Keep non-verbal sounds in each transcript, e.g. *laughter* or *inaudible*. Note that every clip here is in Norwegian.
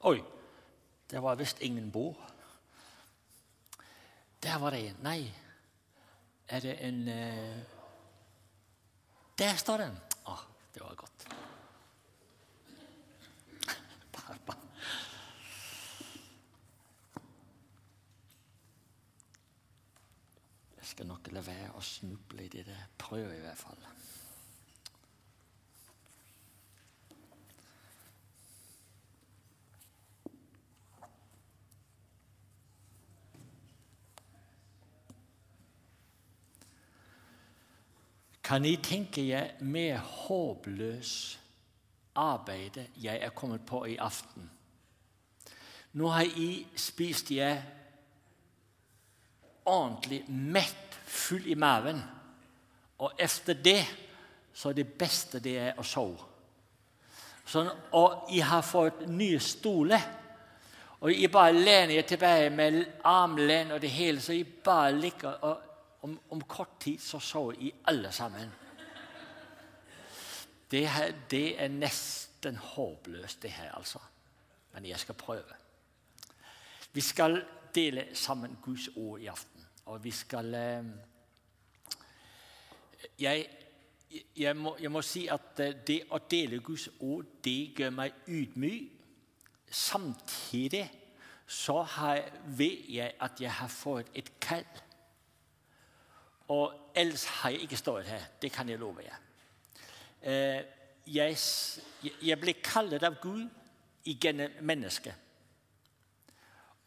Oi, der var visst ingen bord. Der var det en. Nei, er det en uh... Der står den! Å, ah, det var godt. Jeg skal nok la være å snuble i det der. Prøv i hvert fall. Kan jeg tenke jer mer håpløs arbeidet jeg er kommet på i aften? Nå har jeg spist jeg ordentlig mett, full i maven. Og etter det så er det beste det er å sove. Sånn, og jeg har fått nye stoler. Og jeg bare lener tilbake med armlen og det hele, så jeg bare ligger og om, om kort tid så så I alle sammen. Det, her, det er nesten håpløst, det her, altså. Men jeg skal prøve. Vi skal dele sammen Guds ord i aften. Og vi skal eh, jeg, jeg, må, jeg, må, si at eh, det å dele Guds ord, det gjør meg ydmyk. Samtidig så har, vet jeg at jeg har fått et kall og ellers har jeg ikke stått her. Det kan jeg love jer. Eh, jeg, jeg ble kallet av Gud gjennom mennesket.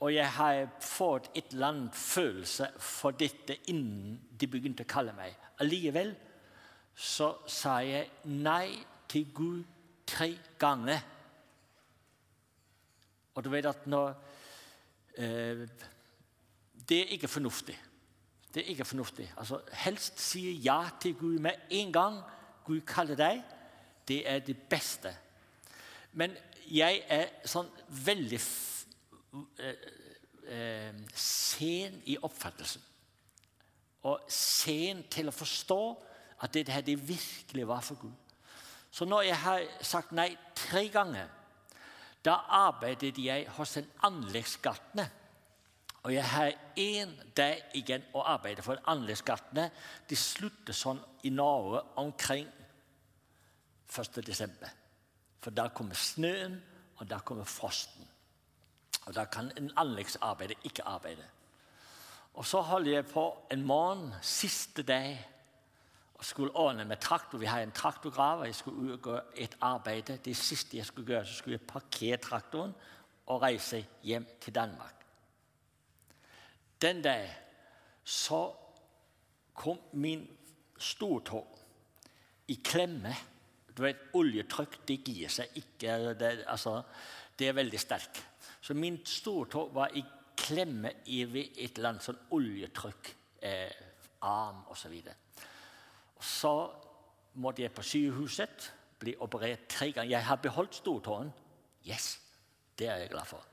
Og jeg har fått et eller annet følelse for dette innen de begynte å kalle meg. Allikevel så sa jeg nei til Gud tre ganger. Og du vet at når eh, Det er ikke fornuftig. Det er ikke fornuftig. Altså, helst si ja til Gud med en gang Gud kaller deg. Det er det beste. Men jeg er sånn veldig eh, eh, sen i oppfattelsen. Og sen til å forstå at dette her det virkelig var for Gud. Så når jeg har sagt nei tre ganger, da arbeidet jeg hos en anleggsgartner og jeg har én dag igjen å arbeide for. Anleggsskattene de slutter sånn i Norge omkring 1. desember. For da kommer snøen, og da kommer frosten. Og da kan en anleggsarbeider ikke arbeide. Og så holder jeg på en morgen, siste dag, og skulle ordne med traktor. Vi har en traktorgrav, og jeg skulle gjøre et arbeid. Det siste jeg skulle gjøre, så skulle jeg parkere traktoren og reise hjem til Danmark. Den dag så kom min stortå i klemme. Du vet, Oljetrykk det gir seg ikke. Det, altså, det er veldig sterkt. Så min stortå var i klemme ved et eller annet sånn oljetrykk, eh, arm osv. Så, så måtte jeg på sykehuset, bli operert tre ganger. Jeg har beholdt stortåen. Yes, det er jeg glad for.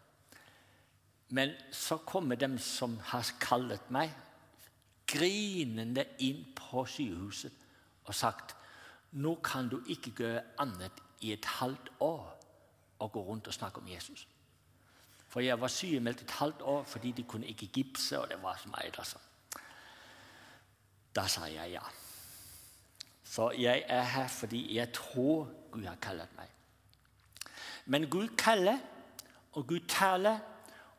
Men så kommer de som har kallet meg, grinende inn på sykehuset og sagt nå kan du ikke gjøre annet i et halvt år og gå rundt og snakke om Jesus. For jeg var sykemeldt et halvt år fordi de kunne ikke gipse, og det var så mye. Altså. Da sa jeg ja. Så jeg er her fordi jeg tror Gud har kallet meg. Men Gud kaller, og Gud taler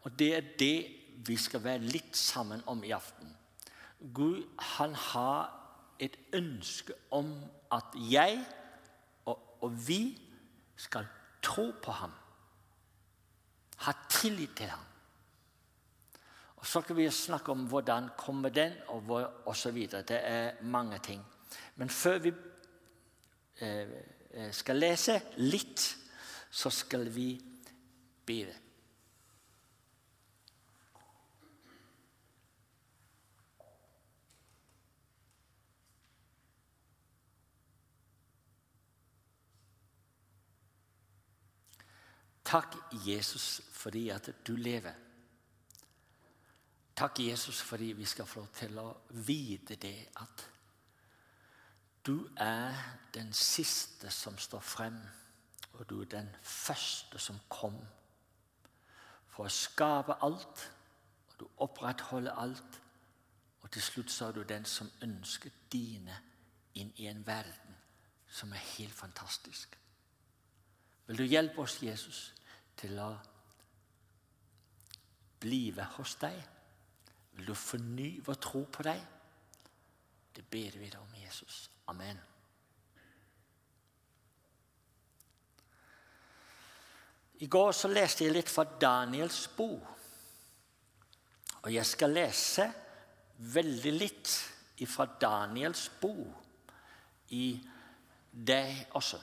og det er det vi skal være litt sammen om i aften. Gud han har et ønske om at jeg og, og vi skal tro på ham. Ha tillit til ham. Og Så kan vi snakke om hvordan kommer den, og osv. Det er mange ting. Men før vi eh, eh, skal lese litt, så skal vi be. Takk, Jesus, fordi at du lever. Takk, Jesus, fordi vi skal få til å vite det at du er den siste som står frem, og du er den første som kom. for å skape alt, og du opprettholder alt. Og til slutt så er du den som ønsker dine inn i en verden som er helt fantastisk. Vil du hjelpe oss, Jesus, til å blive hos deg? Vil du forny vår tro på deg? Det ber vi deg om, Jesus. Amen. I går så leste jeg litt fra Daniels bo. Og jeg skal lese veldig litt fra Daniels bo i deg også.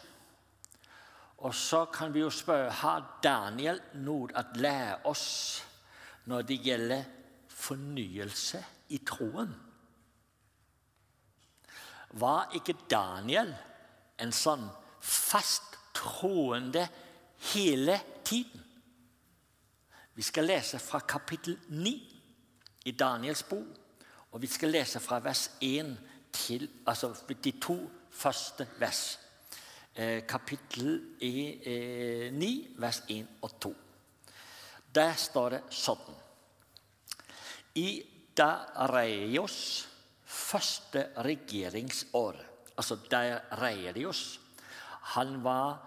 Og så kan vi jo spørre har Daniel noe å lære oss når det gjelder fornyelse i troen. Var ikke Daniel en sånn fast troende hele tiden. Vi skal lese fra kapittel 9 i Daniels bok. Og vi skal lese fra vers 1 til Altså de to første vers. Eh, kapittel 9, eh, vers 1 og 2. Der står det sånn I Dareios første regjeringsår, altså Dareios Han var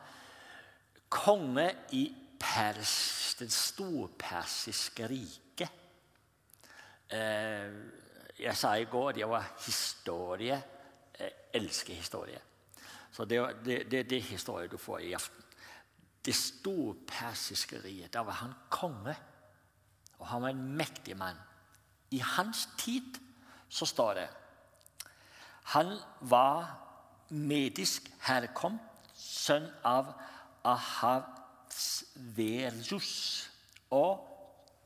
konge i Pers, det storpersiske riket. Eh, jeg sa i går at jeg var historie. Jeg elsker historie. Så det, det, det, det er historie du får i aften. Det store persiske riket. Da var han konge. Og han var en mektig mann. I hans tid så står det Han var medisk herkom, sønn av Ahavsverus og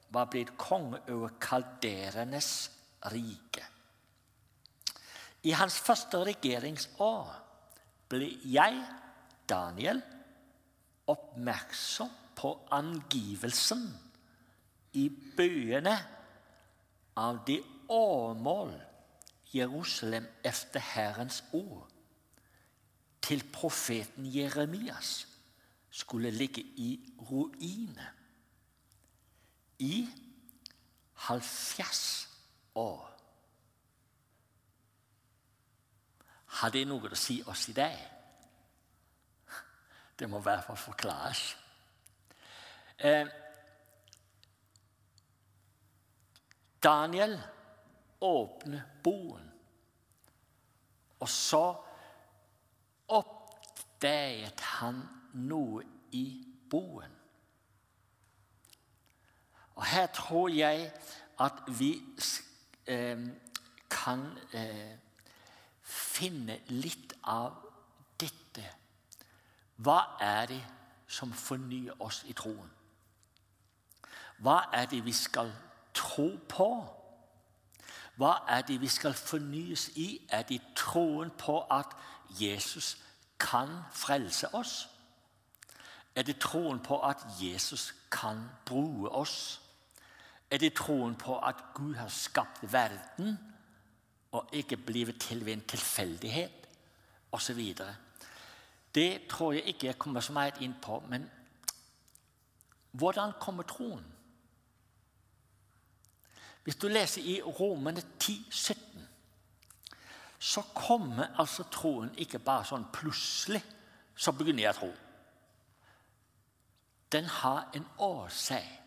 var blitt konge over kalderenes rike. I hans første regjeringsår ble jeg, Daniel, oppmerksom på angivelsen i byene av det årmål Jerusalem efter Herrens ord til profeten Jeremias skulle ligge i ruiner i 70 år. Har det noe å si oss i dag? Det må i hvert fall forklares. Eh, Daniel åpner boen, og så oppdaget han noe i boen. Og Her tror jeg at vi eh, kan eh, finne litt av dette. Hva er det som fornyer oss i troen? Hva er det vi skal tro på? Hva er det vi skal fornyes i? Er det troen på at Jesus kan frelse oss? Er det troen på at Jesus kan bruke oss? Er det troen på at Gud har skapt verden og ikke blive til ved en tilfeldighet osv.? Det tror jeg ikke jeg kommer så mye inn på. Men hvordan kommer troen? Hvis du leser i Romene 10, 17, så kommer altså troen ikke bare sånn plutselig. Så begynner jeg å tro den har en årsak.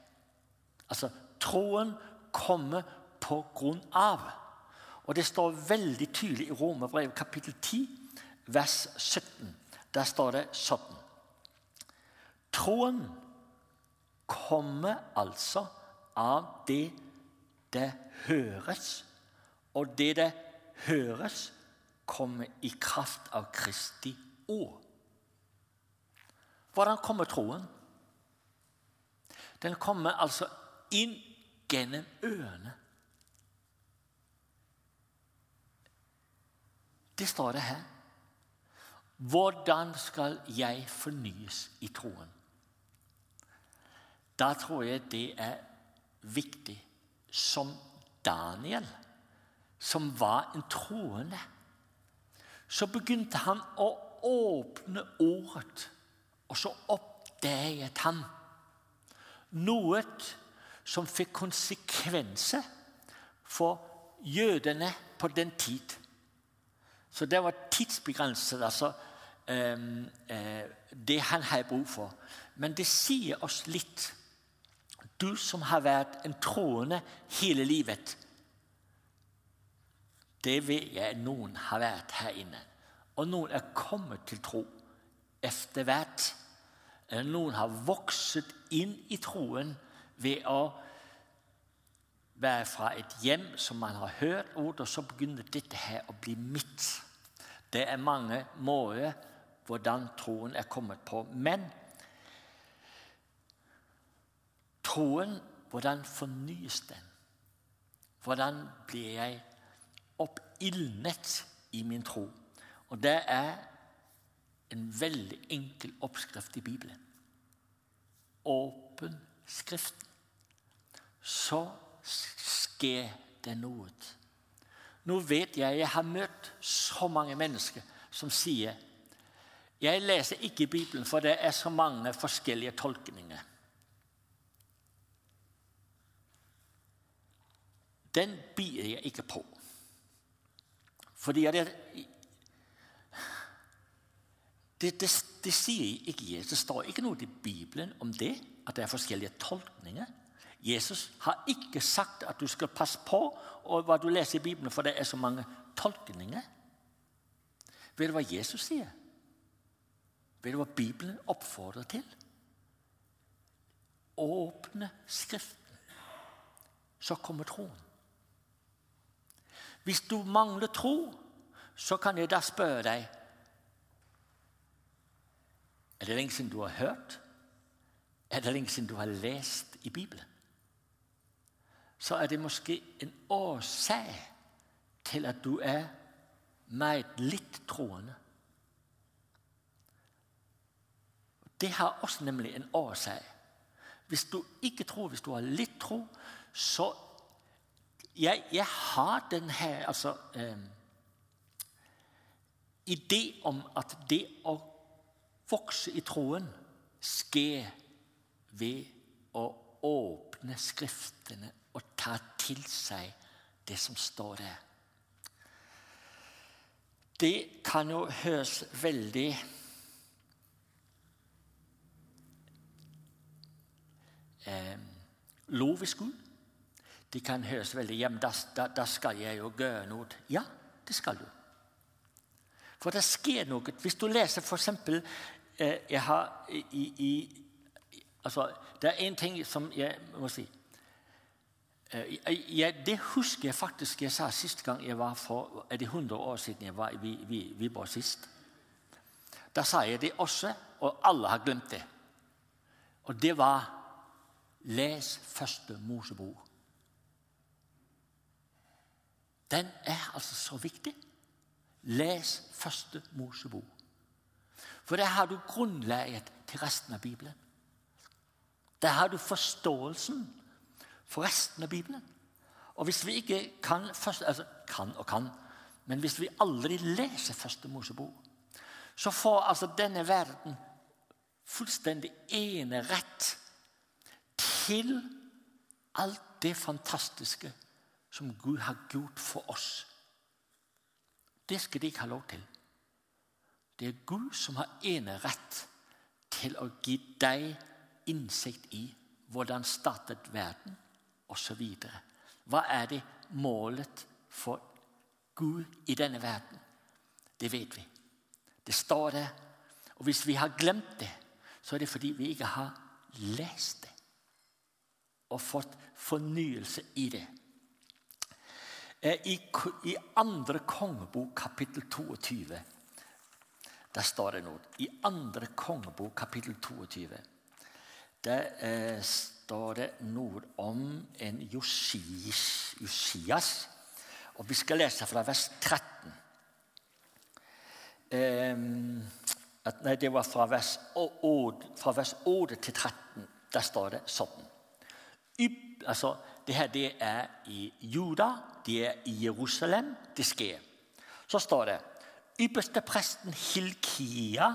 Altså, troen kommer på grunn av. Og Det står veldig tydelig i Romerbrevet kapittel 10, vers 17. Der står det sånn Troen kommer altså av det det høres, og det det høres, kommer i kraft av Kristi ord. Hvordan kommer troen? Den kommer altså inn gjennom ørene. Det står det her. Hvordan skal jeg fornyes i troen? Da tror jeg det er viktig. Som Daniel, som var en troende, så begynte han å åpne ordet, og så oppdaget han noe som fikk konsekvenser for jødene på den tid. Så det var tidsbegrenset, altså eh, det han har bruk for. Men det sier oss litt. Du som har vært en troende hele livet. Det vet jeg noen har vært her inne. Og noen er kommet til tro etter hvert. Noen har vokset inn i troen ved å være fra et hjem som man har hørt ord, og så begynner dette her å bli mitt. Det er mange måter hvordan troen er kommet på. Men troen, hvordan fornyes den? Hvordan blir jeg oppildnet i min tro? Og det er en veldig enkel oppskrift i Bibelen. Åpen Skriften. Så sker det noe. Nå vet jeg jeg har møtt så mange mennesker som sier jeg leser ikke Bibelen, for det er så mange forskjellige tolkninger. Den biter jeg ikke på. Fordi det, det, det, det sier ikke Jesus. Det står ikke noe i Bibelen om det, at det er forskjellige tolkninger. Jesus har ikke sagt at du skal passe på og hva du leser i Bibelen, for det er så mange tolkninger. Vet du hva Jesus sier? Vet du hva Bibelen oppfordrer til? Åpne Skriften, så kommer troen. Hvis du mangler tro, så kan jeg da spørre deg Er det lenge siden du har hørt? Er det lenge siden du har lest i Bibelen? Så er det måske en årsak til at du er meget litt troende. Det har også nemlig en årsak. Hvis du ikke tror, hvis du har litt tro, så Jeg, jeg har den her altså eh, Idé om at det å vokse i troen skjer ved å åpne Skriftene og ta til seg det som står der. Det kan jo høres veldig eh, lovisk ut. Det kan høres veldig Ja, men da, da, skal jeg jo gjøre noe. Ja, det skal du. For det skjer noe. Hvis du leser f.eks. Eh, jeg har i, i, altså, Det er en ting som jeg må si Eh, ja, det husker jeg faktisk jeg sa sist gang jeg var for er det 100 år siden jeg var i Viborg sist. Da sa jeg det også, og alle har glemt det. Og det var Les første Mosebok. Den er altså så viktig. Les første Mosebok. For der har du grunnlaget til resten av Bibelen. Der har du forståelsen for resten av Bibelen. Og hvis vi ikke kan, altså kan og kan, men hvis vi aldri leser Første Mosebok, så får altså denne verden fullstendig enerett til alt det fantastiske som Gud har gjort for oss. Det skal de ikke ha lov til. Det er Gud som har enerett til å gi deg innsikt i hvordan startet verden osv. Hva er det målet for Gud i denne verden? Det vet vi. Det står der. Og hvis vi har glemt det, så er det fordi vi ikke har lest det og fått fornyelse i det. Eh, I, andre kongebok, kapittel 22, der står det noe. I andre kongebok, kapittel 22, der eh, står det noe om en Josias. Og vi skal lese fra vers 13. Um, at, nei, det var fra vers, 8, fra vers 8 til 13. Der står det sånn. Altså, det her det er i Juda, det er i Jerusalem det skjer. Så står det Ypperste presten Hilkia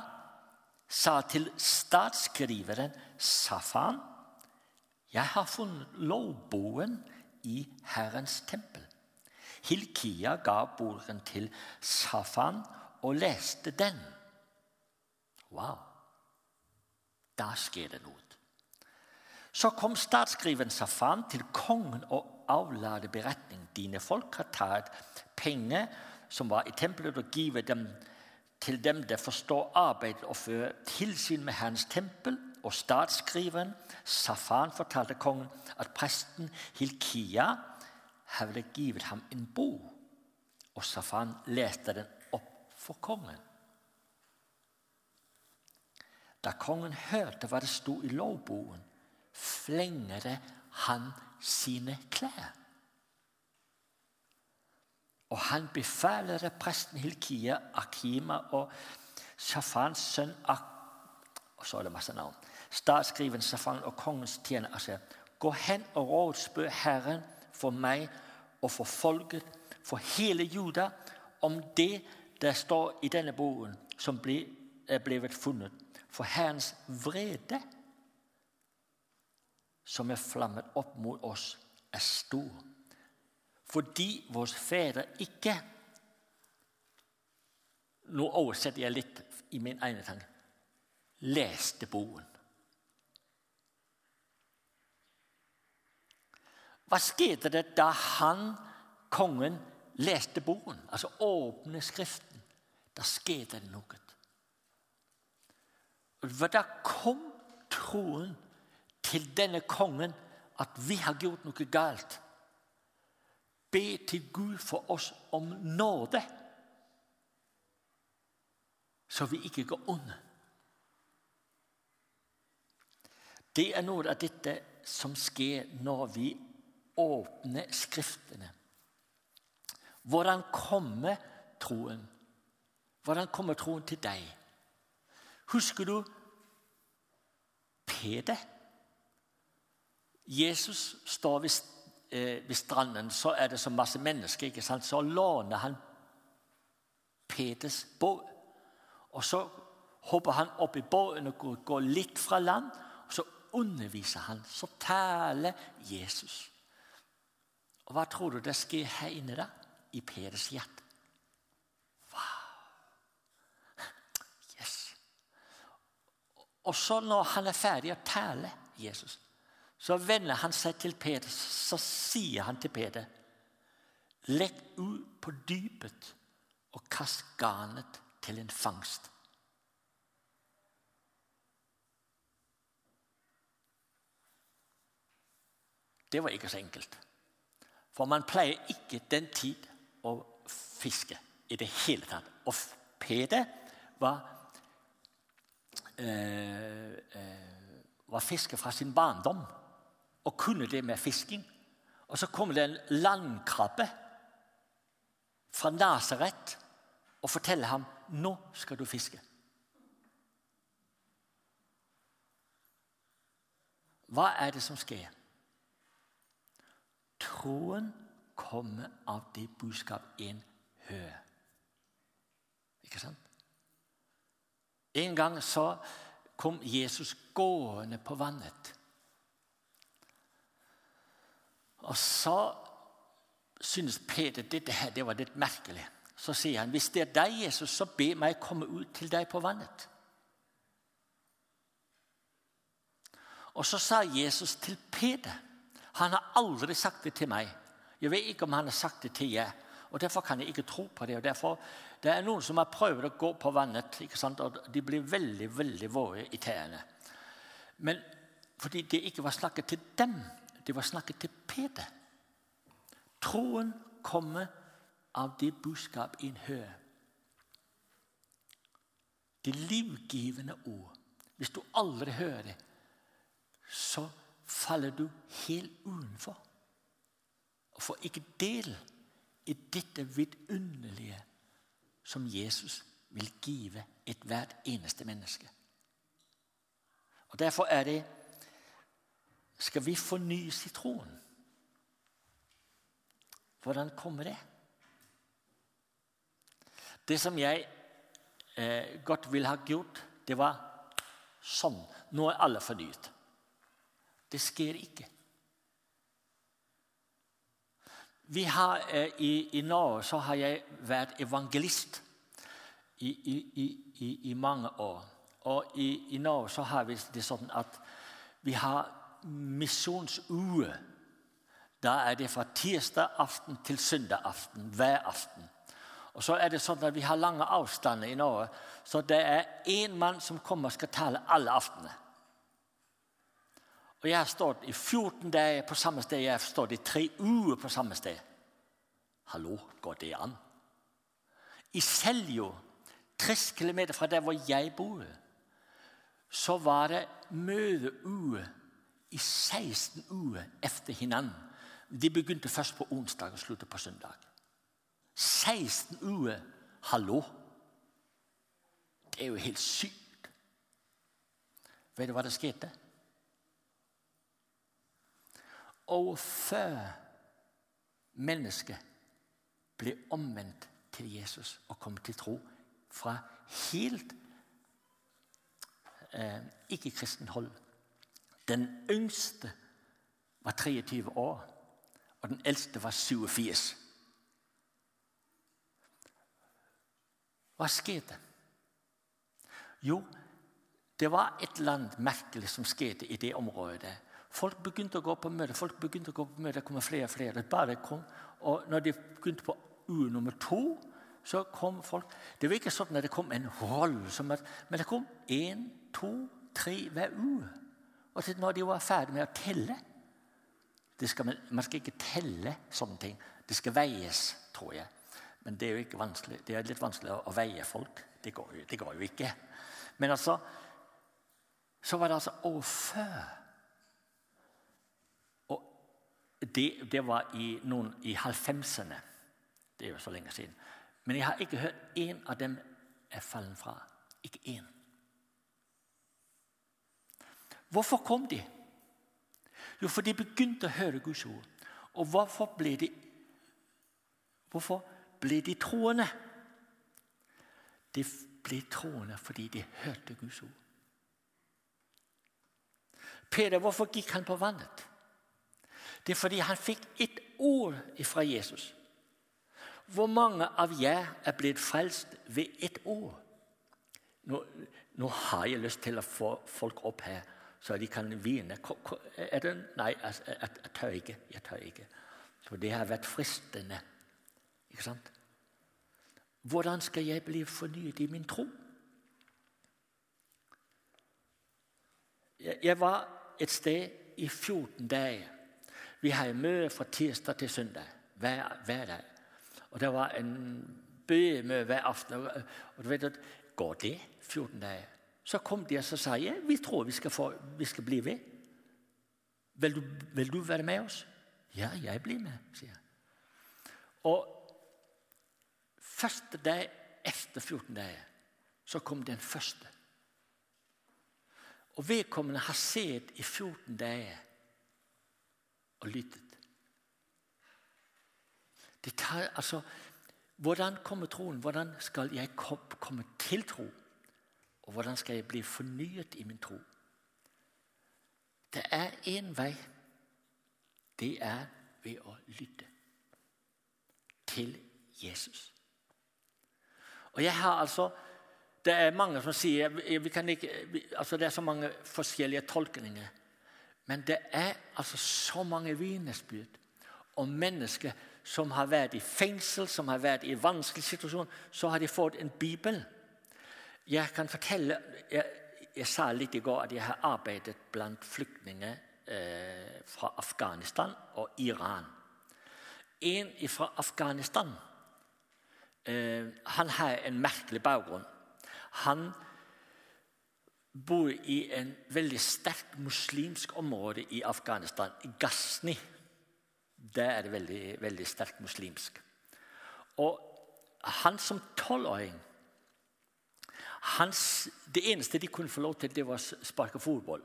sa til statsskriveren Safan Jeg har funnet lovboen i Herrens tempel. Hilkia ga boken til Safan og leste den. Wow! Da skjer det noe. Så kom statsskriven Safan til kongen og avlade beretning. Dine folk har tatt penger som var i tempelet, og givet dem til dem det forstår arbeidet og fører tilsyn med Herrens tempel. Og statsskriveren Safan fortalte kongen at presten Hilkia hadde givet ham en bok. Og Safan leste den opp for kongen. Da kongen hørte hva det sto i lovboken, flengte han sine klær. Og han befaler presten Hilkia, Akima og Shafans sønn Ak og så er det masse navn. Statsskriveren Safan og kongens tjener altså, Gå hen og rådspør Herren for meg og for folket, for hele Juda, om det der står i denne boken, som er blitt funnet. For Herrens vrede som er flammet opp mot oss, er stor. Fordi våre fedre ikke Nå oversetter jeg litt i min egen tanke. Leste boken. Hva skjedde det da han, kongen, leste boken? Altså åpne Skriften. Da skjedde det noe. Da kom troen til denne kongen at vi har gjort noe galt. Be til Gud for oss om nåde, så vi ikke går under. Det er noe av dette som skjer når vi åpner Skriftene. Hvordan kommer troen? Hvordan kommer troen til deg? Husker du Peder? Jesus står ved, eh, ved, stranden, så er det så masse mennesker. ikke sant? Så låner han Peders båt. Og så hopper han opp i båten og går litt fra land. og Så underviser han. Så taler Jesus. Og Hva tror du det skjer her inne da? I Peders hjerte? Wow! Yes. Og så når han er ferdig å tale, Jesus, så vender han seg til Peder, så sier han til Peder Legg ut på dypet og kast garnet til en fangst. Det var ikke så enkelt. For man pleier ikke den tid å fiske i det hele tatt. Og Peder var, øh, var fisker fra sin barndom og kunne det med fisking. Og så kommer det en landkrabbe fra Nasaret og forteller ham nå skal du fiske. Hva er det som skjer? Troen kommer av det budskap en hører. Ikke sant? En gang så kom Jesus gående på vannet. Og så synes Peter dette her, det var litt merkelig. Så sier han hvis det er deg, Jesus, så be meg komme ut til deg på vannet. Og så sa Jesus til Peter Han har aldri sagt det til meg. Jeg vet ikke om han har sagt det til jeg. Og Derfor kan jeg ikke tro på det. og derfor, Det er noen som har prøvd å gå på vannet, ikke sant? og de blir veldig veldig våre i tærne. Men fordi det ikke var snakket til dem, det var snakket til Peter. Troen kommer av det budskap en hører. Det livgivende ord. Hvis du aldri hører det, så faller du helt utenfor. Og får ikke del i dette vidunderlige som Jesus vil give ethvert eneste menneske. Og Derfor er det skal vi fornyes i troen. Hvordan kommer det? Det som jeg eh, godt ville ha gjort, det var sånn. Nå er alle fornyet. Det sker ikke. Har, eh, i, I Norge så har jeg vært evangelist i, i, i mange år. Og i, Norge så har vi det sånn at vi har misjonsuke. Da er det fra tirsdag aften til søndag aften hver aften. Og så er det sånn at Vi har lange avstander i Norge, så det er én mann som kommer og skal tale alle aftenene. Og Jeg har stått i 14 dager på samme sted. Jeg har stått i tre uker på samme sted. Hallo, går det an? I Seljo, 30 km fra der hvor jeg bor, så var det møteuke i 16 uker etter hverandre. De begynte først på onsdag og sluttet på søndag. 16 uker. Hallo! Det er jo helt sykt. Vet du hva det skjedde? Og før mennesket ble omvendt til Jesus og kom til tro fra helt eh, ikke-kristen hold Den yngste var 23 år, og den eldste var 87. Hva skjedde? Jo, det var et eller annet merkelig som skjedde i det området. Folk begynte å gå på møte. folk begynte å gå på møte, Det kom flere og flere. Bare kom. Og når de begynte på U nummer to, så kom folk Det var ikke sånn at det kom en voldsom Men det kom én, to, tre hver U. Og når de var ferdig med å telle skal man, skal ikke telle sånne ting. Det skal veies, tror jeg. Men det er jo ikke vanskelig. Det er litt vanskelig å veie folk. Det går jo, det går jo ikke. Men altså Så var det altså år før. Og det, det var i, noen, i 90-årene. Det er jo så lenge siden. Men jeg har ikke hørt én av dem er fallen fra. Ikke én. Hvorfor kom de? Jo, for de begynte å høre Guds ord. Og hvorfor ble de Hvorfor ble de troende? De ble troende fordi de hørte Guds ord. Peder, hvorfor gikk han på vannet? Det er fordi han fikk ett ord fra Jesus. Hvor mange av jer er blitt frelst ved ett ord? Nå, nå, har jeg lyst til å få folk opp her, så de kan hvile. Nei, altså, jeg, jeg, tør ikke. Jeg tør ikke. Så det har vært fristende. Ikke sant? Hvordan skal jeg bli fornyet i min tro? Jeg var et sted i 14 dager. Vi har møte fra tirsdag til søndag hver, hver dag. Og det var en bønnemøte hver aften. Og du vet at, Går det 14 dager? Så kom de og så sa ja, vi tror vi skal, få, vi skal bli ved. Vil du, vil du være med oss? Ja, jeg blir med, sier jeg. Og første dag etter 14 dager så kom den første. Og vedkommende har sett i 14 dager og lyttet. Tar, altså, hvordan kommer troen? Hvordan skal jeg komme til tro? Og hvordan skal jeg bli fornyet i min tro? Det er én vei. Det er ved å lytte til Jesus. Og jeg har altså Det er mange som sier ikke, altså Det er så mange forskjellige tolkninger. Men det er altså så mange vitnesbyrd om mennesker som har vært i fengsel, som har vært i vanskelig situasjon, så har de fått en bibel. Jeg kan fortelle, jeg, jeg sa litt i går at jeg har arbeidet blant flyktninger eh, fra Afghanistan og Iran. En fra Afghanistan eh, han har en merkelig bakgrunn. Han bor i en veldig sterk muslimsk område i Afghanistan, i Ghazni. Der er det veldig, veldig sterkt muslimsk. Og han som tolvåring Det eneste de kunne få lov til, det var å sparke fotball.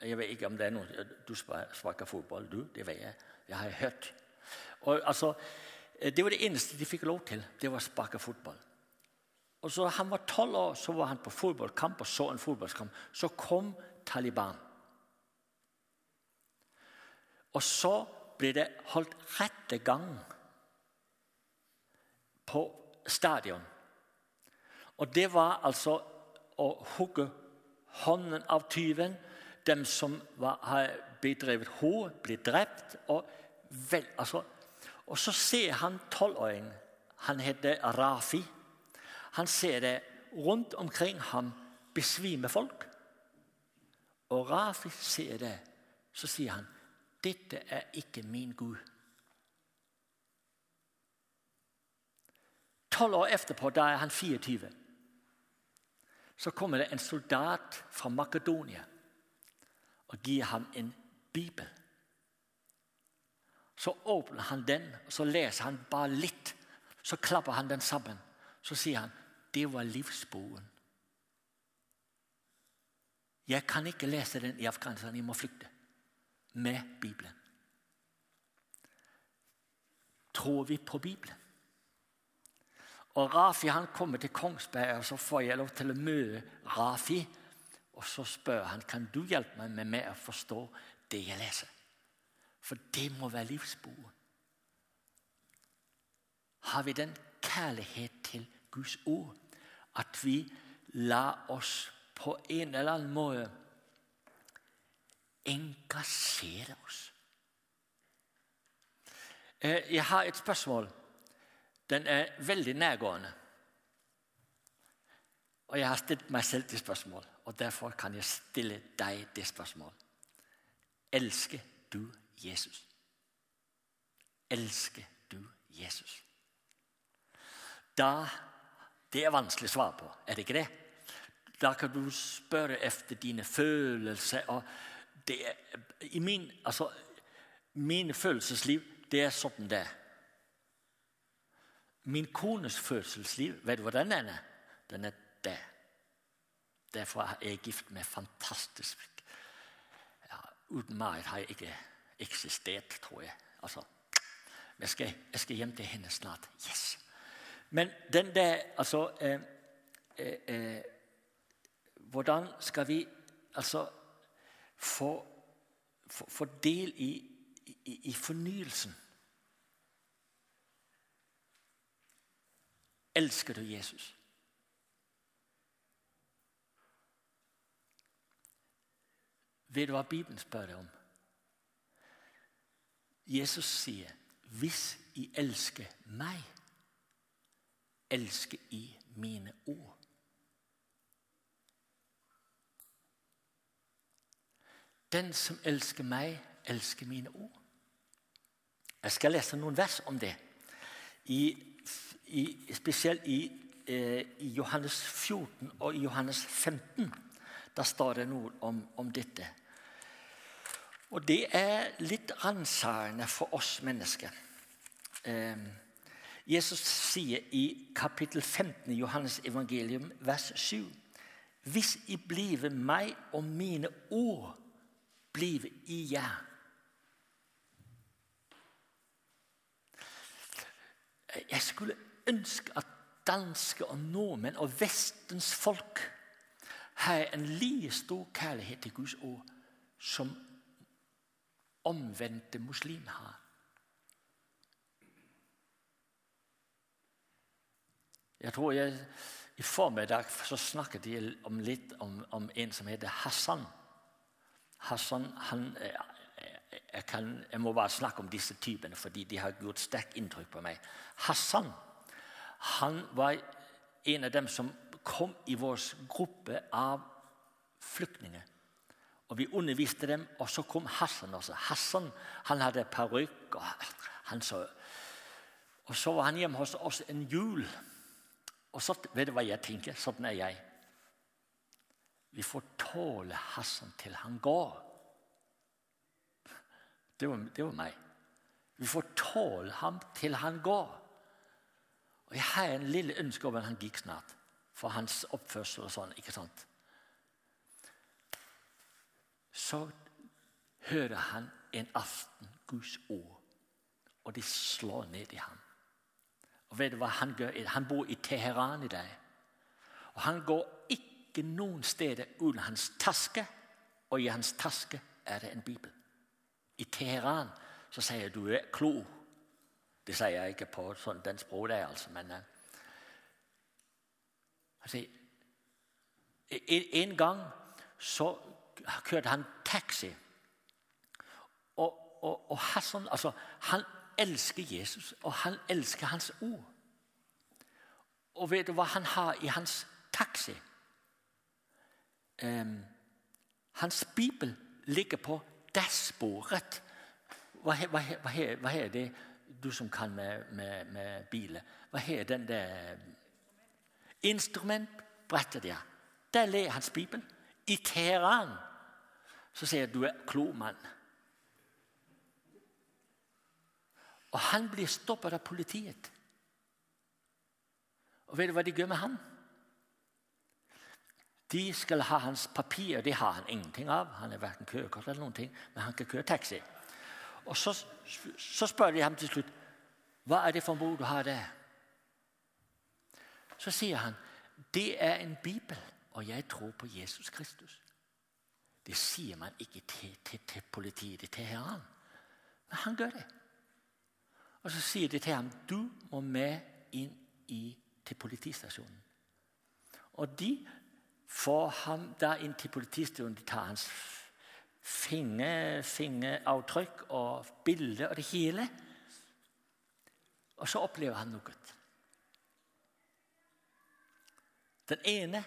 Jeg vet ikke om det er noen Du sparker fotball, du? Det vet jeg. Jeg har hørt. Og, altså, det var det eneste de fikk lov til. Det var å sparke fotball. Og så Han var tolv år, så var han på fotballkamp og så en fotballkamp. Så kom Taliban. Og så ble det holdt rettergang på stadion. Og det var altså å hugge hånden av tyven. Dem som var, bedrevet hor, ble drept. Og, vel, altså, og så ser han tolvåringen. Han heter Rafi. Han ser det rundt omkring ham besvime folk. Og Rafi ser det. Så sier han, 'Dette er ikke min Gud'. Tolv år etterpå, da er han 24, så kommer det en soldat fra Makedonia og gir ham en bibel. Så åpner han den, og så leser han bare litt. Så klapper han den sammen. Så sier han det var livsboken. Jeg kan ikke lese den i Afghanistan. Jeg må flykte med Bibelen. Tror vi på Bibelen? Og Rafi han kommer til Kongsberg, og så får jeg lov til å møte Rafi. Og så spør han kan du hjelpe meg med, med å forstå det jeg leser. For det må være livsboken. Har vi den kjærlighet til Guds ord at vi lar oss på en eller annen måte engasjere oss? Eh, jeg har et spørsmål. Den er veldig nærgående. Og jeg har stilt meg selv det spørsmål, og derfor kan jeg stille deg det spørsmål. Elsker du Jesus? Elsker du Jesus? Da Det er vanskelig å svare på, er det ikke det? Da kan du spørre etter dine følelser. og det er, i min, altså, Mine følelsesliv det er sånn det er. Min kones følelsesliv, vet du hva den er? Den er det. Derfor er jeg gift med fantastisk ja, Uten meg har jeg ikke eksistert, tror jeg. Altså, jeg skal, jeg skal hjem til henne snart. Yes! Men den der Altså eh, eh, Hvordan skal vi altså få, få, få del i, i, i fornyelsen? Elsker du Jesus? Vet du hva Bibelen spør deg om? Jesus sier, 'Hvis I elsker meg' elsker i mine ord. Den som elsker meg, elsker mine ord. Jeg skal lese noen vers om det. I, i, spesielt i, eh, i, Johannes 14 og i Johannes 15. Da står det noe om, om dette. Og det er litt ransakende for oss mennesker. Eh, Jesus sier i kapittel 15 i Johannes evangelium, vers 7.: Hvis I blive meg og mine ord blive i jer. Jeg skulle ønske at danske og nordmenn og Vestens folk har en like stor kjærlighet til Guds ord som omvendte muslimer har. Jeg tror jeg, I formiddag så snakket de om litt om, om, en som heter Hassan. Hassan han, jeg, kan, jeg, må bare snakke om disse typene, fordi de har gjort sterkt inntrykk på meg. Hassan han var en av dem som kom i vår gruppe av flyktninger. Og Vi underviste dem, og så kom Hassan også. Hassan han hadde parykk. Og, og så var han hjemme hos oss en jul. Og så, vet du hva jeg tenker? Sånn er jeg. Vi får tåle Hassan til han går. Det var, det var meg. Vi får tåle ham til han går. Og Jeg har en lille ønske om at han gikk snart, for hans oppførsel og sånn. ikke sant? Så hører han en aften Guds ord, og det slår ned i ham. Vet du hva Han gjør? Han bor i Teheran i dag. Og Han går ikke noen steder uten hans taske, og i hans taske er det en bibel. I Teheran, så sier jeg du er klo. Det sier jeg ikke på sånn, den språket der, altså, men uh, altså, en, en gang så kjørte han taxi. Og, og, og Hassan, altså, han elsker Jesus, og han elsker hans ord. Og vet du hva han har i hans taxi? Um, hans bibel ligger på dashbordet. Hva, hva, hva, hva er det du som kan med, med, med biler? Hva er den der Instrumentbrettet der. Der ler hans bibel. I Teheran så sier jeg du er klok mann. Og han blir stoppet av politiet. Og vet du hva de gjør med ham? De skal ha hans papirer. Det har han ingenting av. Han er verken køkort eller noen ting, men han kan køre taxi. Og så, så spør de ham til slutt hva er det for en bok du har der. Så sier han det er en bibel, og jeg tror på Jesus Kristus. Det sier man ikke til, til, til politiet i Teheran. Men han gjør det. Og så sier de til ham du må med inn i, til politistasjonen. Og de får ham da inn til politistasjonen. De tar hans finger, fingeravtrykk og bilde og det hele. Og så opplever han noe. Den ene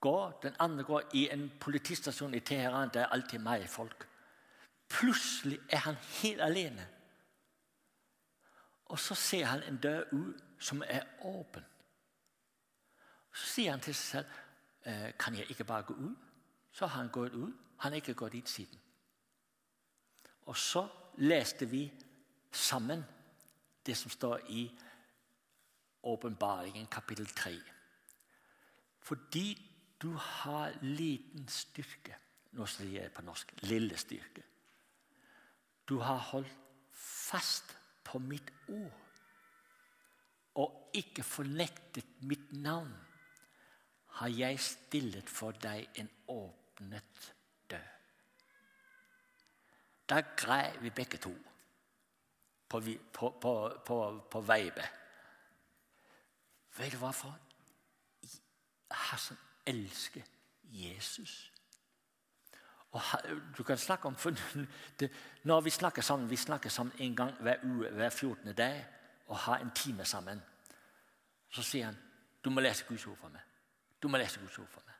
går, den andre går i en politistasjon i Teheran. Det er alltid meg folk. Plutselig er han helt alene. Og så ser han en dør ut som er åpen. Så sier han til seg selv «Eh, kan jeg ikke bare gå ut. Så har han gått ut. Han har ikke gått inn siden. Og så leste vi sammen det som står i Åpenbaringen kapittel 3. Fordi du har liten styrke Nå sier jeg på norsk lille styrke. Du har holdt fast på mitt ord og ikke fornektet mitt navn, har jeg stillet for deg en åpnet død. Da grei vi begge to på, på, på, på, på veibet. Vet du hvorfor? Hassan elsker Jesus. Og du kan snakke om det, Når vi snakker sammen vi snakker sammen en gang hver uke, hver 14. dag og har en time sammen, så sier han du må lese Guds ord for meg. Du må lese Guds ord for meg.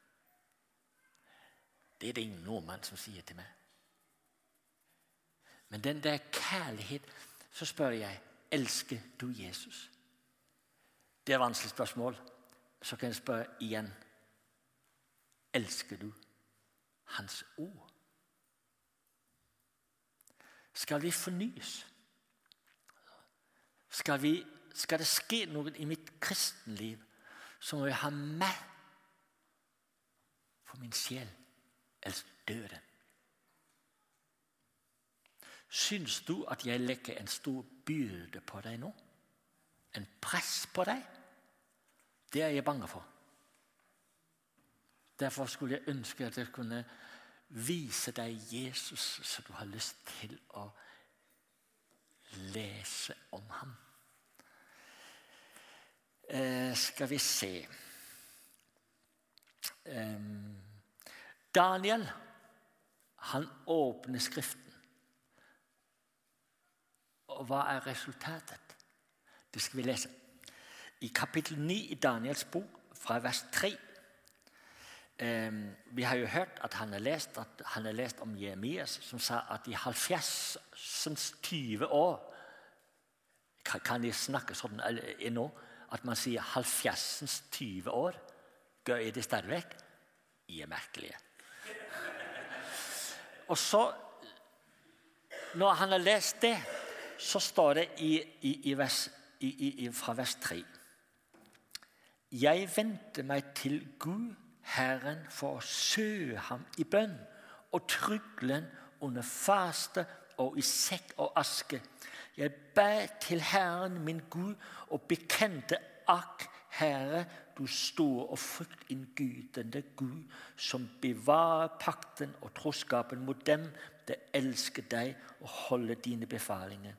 Det er det ingen nordmann som sier til meg. Men den der kjærlighet Så spør jeg elsker du Jesus. Det er et vanskelig spørsmål. Så kan jeg spørre igjen elsker du hans ord? Skal vi fornyes? Skal, vi, skal det skje noe i mitt kristenliv, så må jeg ha meg for min sjel, ellers dør den. Syns du at jeg legger en stor byrde på deg nå? En press på deg? Det er jeg bange for. Derfor skulle jeg ønske at jeg kunne vise deg Jesus, så du har lyst til å lese om ham. Eh, skal vi se eh, Daniel, han åpner Skriften. Og hva er resultatet? Det skal vi lese. I kapittel 9 i Daniels bok, fra vers 3 vi har jo hørt at han har lest, lest om Jeremias, som sa at i 70 20 år Kan, de snakke sånn ennå? At man sier 70 20 år? Jeg det stadig vekk? i er merkelige. Og så, når han har lest det, så står det i, i, vers, fra vers 3 Jeg vendte meg til Gud Herren for å søke ham i bønn og tryglen under faste og i sekk og aske. Jeg ba til Herren min Gud og bekjente akk, Herre, du store og fryktinngytende Gud, som bevarer pakten og troskapen mot dem det elsker deg og holder dine befalinger.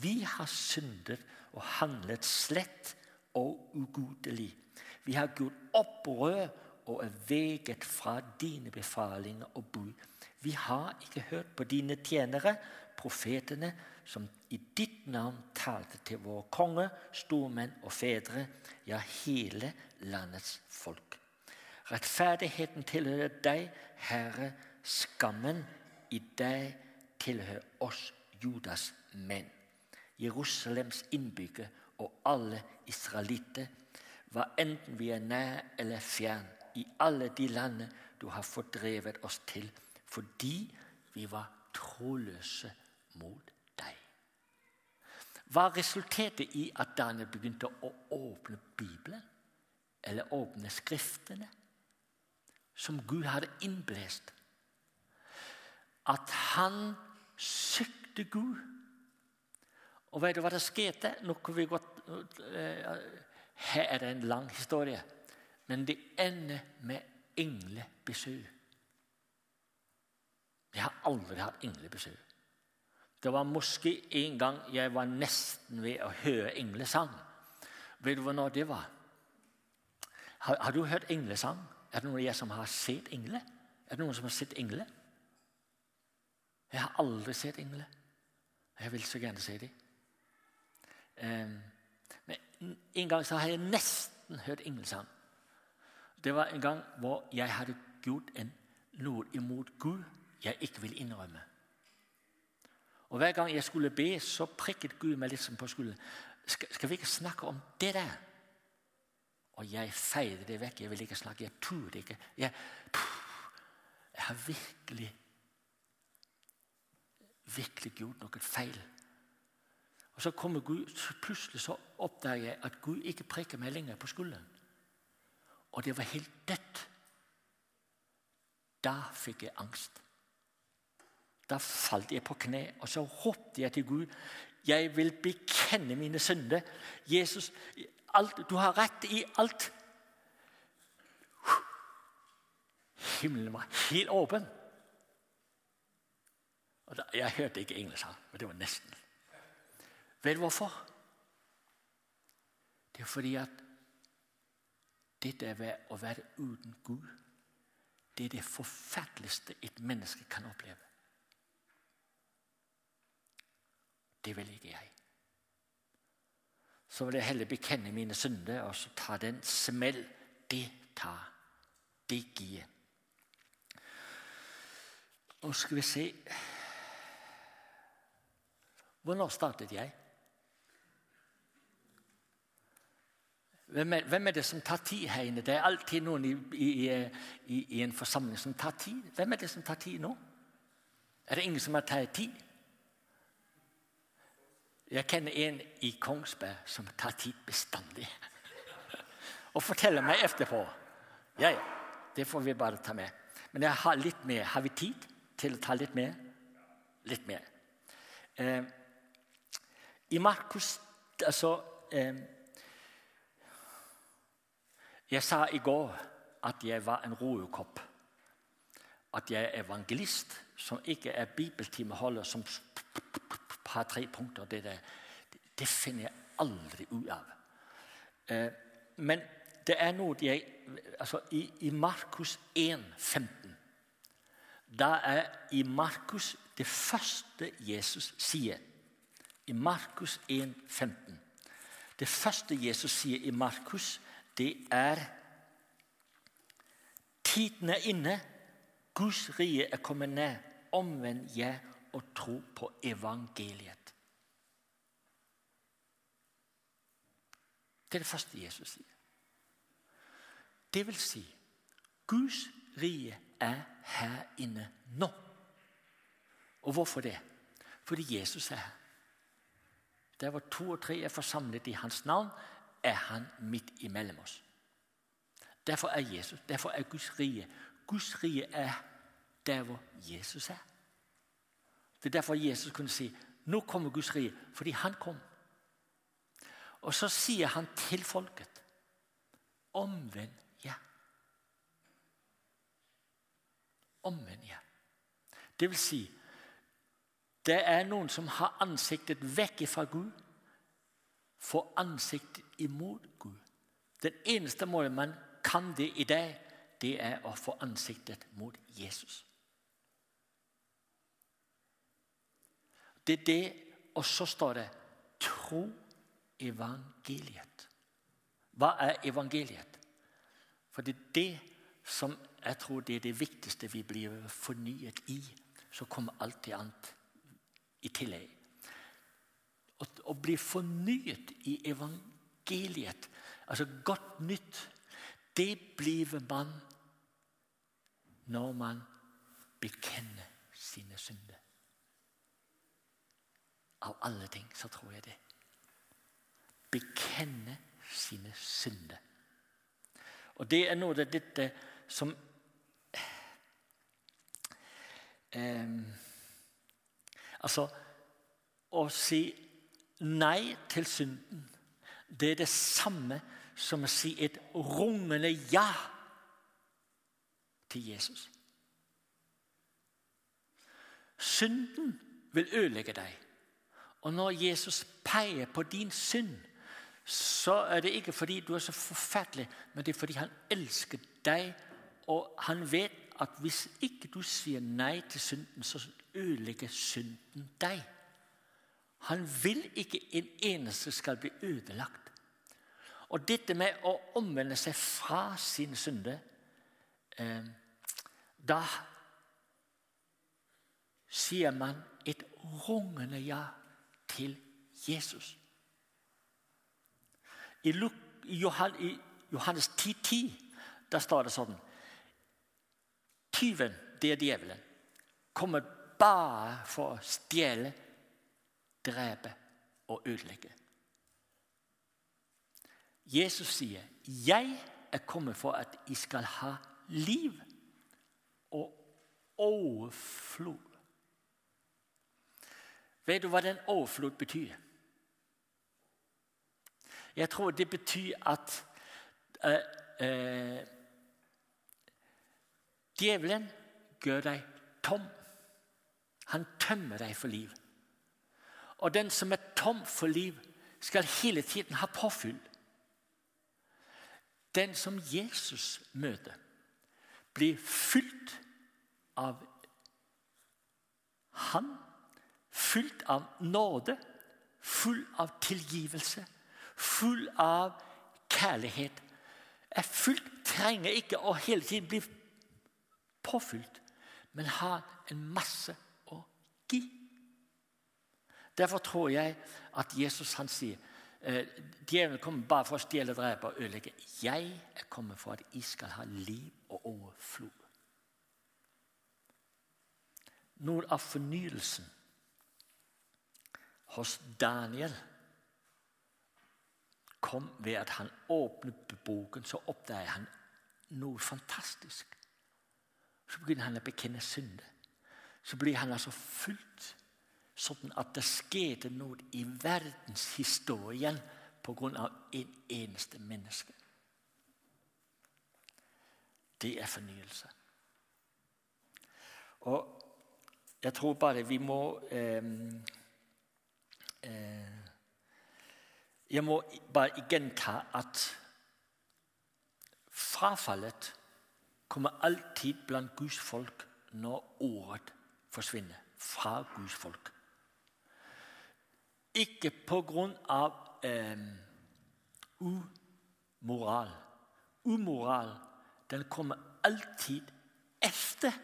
Vi har syndet og handlet slett og ugudelig. Vi har gjort opprør og er veget fra dine befalinger og bud. Vi har ikke hørt på dine tjenere, profetene, som i ditt navn talte til våre konger, stormenn og fedre, ja, hele landets folk. Rettferdigheten tilhører deg, Herre. Skammen i deg tilhører oss, Judas menn. Jerusalems innbygger og alle israelitter, hva enten vi er nær eller fjern, i alle de landene du har fordrevet oss til, fordi vi var troløse mot deg. Hva resulterte i at Daniel begynte å åpne Bibelen? Eller åpne Skriftene? Som Gud hadde innblest. At han søkte Gud. Og vet du hva det skjedde? Nå vi godt, her er det en lang historie. Men det ender med englebesøk. Jeg har aldri hatt englebesøk. Det var måske en gang jeg var nesten ved å høre englesang. Vet du når det var? Har, har, du hørt englesang? Er det noen av dere som har sett engler? Er det noen som har sett engler? Jeg har aldri sett engler. Jeg vil så gjerne se dem. Um, men en gang så har jeg nesten hørt englesang. Det var en gang hvor jeg hadde gjort en, noe imot Gud jeg ikke ville innrømme. Og Hver gang jeg skulle be, så prikket Gud meg liksom på skulderen. Skal, skal, vi ikke snakke om det der? Og jeg feide det vekk. Jeg vil ikke snakke. Jeg turde ikke. Jeg, jeg har virkelig virkelig gjort noe feil. Og Så kommer Gud, så plutselig så oppdager jeg at Gud ikke prikker meg lenger på skulderen. Og det var helt dødt. Da fikk jeg angst. Da falt jeg på kne, og så ropte jeg til Gud. Jeg vil bekjenne mine synder. Jesus, alt, du har rett i alt. Himmelen var helt åpen. Da, jeg hørte ikke engelsk, men det var nesten. Vet du hvorfor? Det er fordi at dette å være uten Gud, det er det forferdeligste et menneske kan oppleve. Det vil ikke jeg. Så vil jeg heller bekjenne mine synder og så ta den smell det tar. Det gir. Og skal vi se Hvornår startet jeg? Hvem er, hvem er, det som tar tid her inne? Det er alltid noen i, i, i, i, en forsamling som tar tid. Hvem er det som tar tid nå? Er det ingen som har tatt tid? Jeg kjenner en i Kongsberg som tar tid bestandig. *laughs* Og forteller meg etterpå. Ja, ja, det får vi bare ta med. Men jeg har litt mer. Har vi tid til å ta litt mer? Litt mer. Eh, I Markus Altså eh, Jeg sa i går at jeg var en roekopp. At jeg er evangelist som ikke er bibeltimeholder som har tre punkter. Det, der, det finner jeg aldri ut av. Eh, men det er noe jeg altså I, i Markus 1, 15 Da er i Markus det første Jesus sier. I Markus 1, 15. Det første Jesus sier i Markus, det er Tiden er inne. Guds rike er kommet ned. Omvend jeg og tro på evangeliet. Det er det første Jesus sier. Det vil si Guds rike er her inne nå. Og hvorfor det? Fordi Jesus er her. Der hvor to og tre er forsamlet i hans navn, er han midt imellom oss. Derfor er Jesus, derfor er Guds rike. Guds rike er der hvor Jesus er. Det er derfor Jesus kunne si nå kommer Guds rike, fordi han kom. Og så sier han til folket omvend ja. Omvend ja. Det vil si, det er noen som har ansiktet vekk fra Gud, får ansiktet imot Gud. Den eneste måten man kan det i dag, det er å få ansiktet mot Jesus. Det er det, og så står det 'tro evangeliet'. Hva er evangeliet? For det er det som jeg tror det er det viktigste vi blir fornyet i. Så kommer alt det annet i tillegg. Å, bli fornyet i evangeliet, altså godt nytt, det blir man når man bekjenner sine synder. Av alle ting så tror jeg det. Bekjenne sine synder. Og det er noe av dette som eh, Altså Å si nei til synden, det er det samme som å si et rungende ja til Jesus. Synden vil ødelegge deg. Og når Jesus peker på din synd, så er det ikke fordi du er så forferdelig, men det er fordi han elsker deg, og han vet at hvis ikke du sier nei til synden, så ødelegger synden deg. Han vil ikke en eneste skal bli ødelagt. Og dette med å omvende seg fra sin synde eh, Da sier man et rungende ja til Jesus. I, Johannes 10, 10 der står det sånn Tyven, det er djevelen, kommer bare for å stjele, drepe og ødelegge. Jesus sier, 'Jeg er kommet for at I skal ha liv og overflod'. Vet du hva den overflod betyr? Jeg tror det betyr at uh, uh, djevelen gjør deg tom. Han tømmer deg for liv. Og den som er tom for liv, skal hele tiden ha påfyll. Den som Jesus møter, blir fylt av Han, fylt av nåde, full av tilgivelse, full av kjærlighet. Er fylt, trenger ikke å hele tiden bli påfylt, men har en masse å gi. Derfor tror jeg at Jesus han sier eh, Djevelen kommer bare for å stjele, drepe og ødelegge. Jeg er kommet for at I skal ha liv og overflod. Noe av fornyelsen hos Daniel kom ved at han åpnet boken, så oppdaget han noe fantastisk. Så begynner han å bekjenne synde. Så blir han altså fullt sånn at det skjedde noe i verdenshistorien pga. en eneste menneske. Det er fornyelse. Og jeg tror bare vi må eh, Jeg må bare gjenta at frafallet kommer alltid blant Guds folk når ordet forsvinner fra Guds folk. Ikke på grunn av eh, umoral. Umoral den kommer alltid etter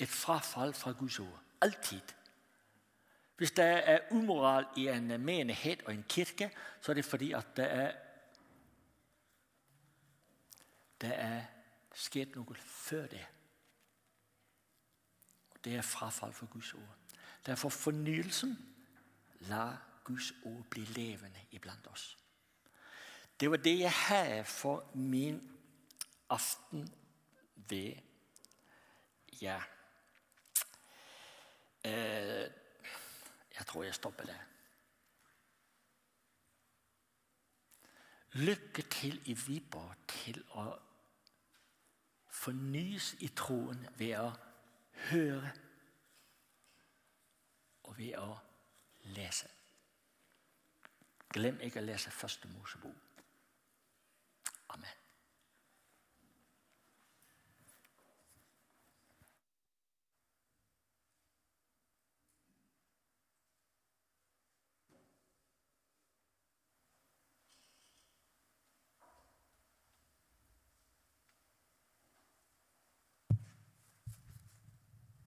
et frafall fra Guds ord. Alltid. Hvis det er umoral i en menighet og en kirke, så er det fordi at det er Det er skjedd noe før det. Det er frafall for Guds ord. Derfor fornyelsen la Guds ord bli levende iblant oss. Det var det jeg hadde for min aften ved Ja eh, Jeg tror jeg stopper der. Lykke til i Viborg til å fornyes i troen ved å høre og ved å lese. Glem ikke å lese Første Mosebok.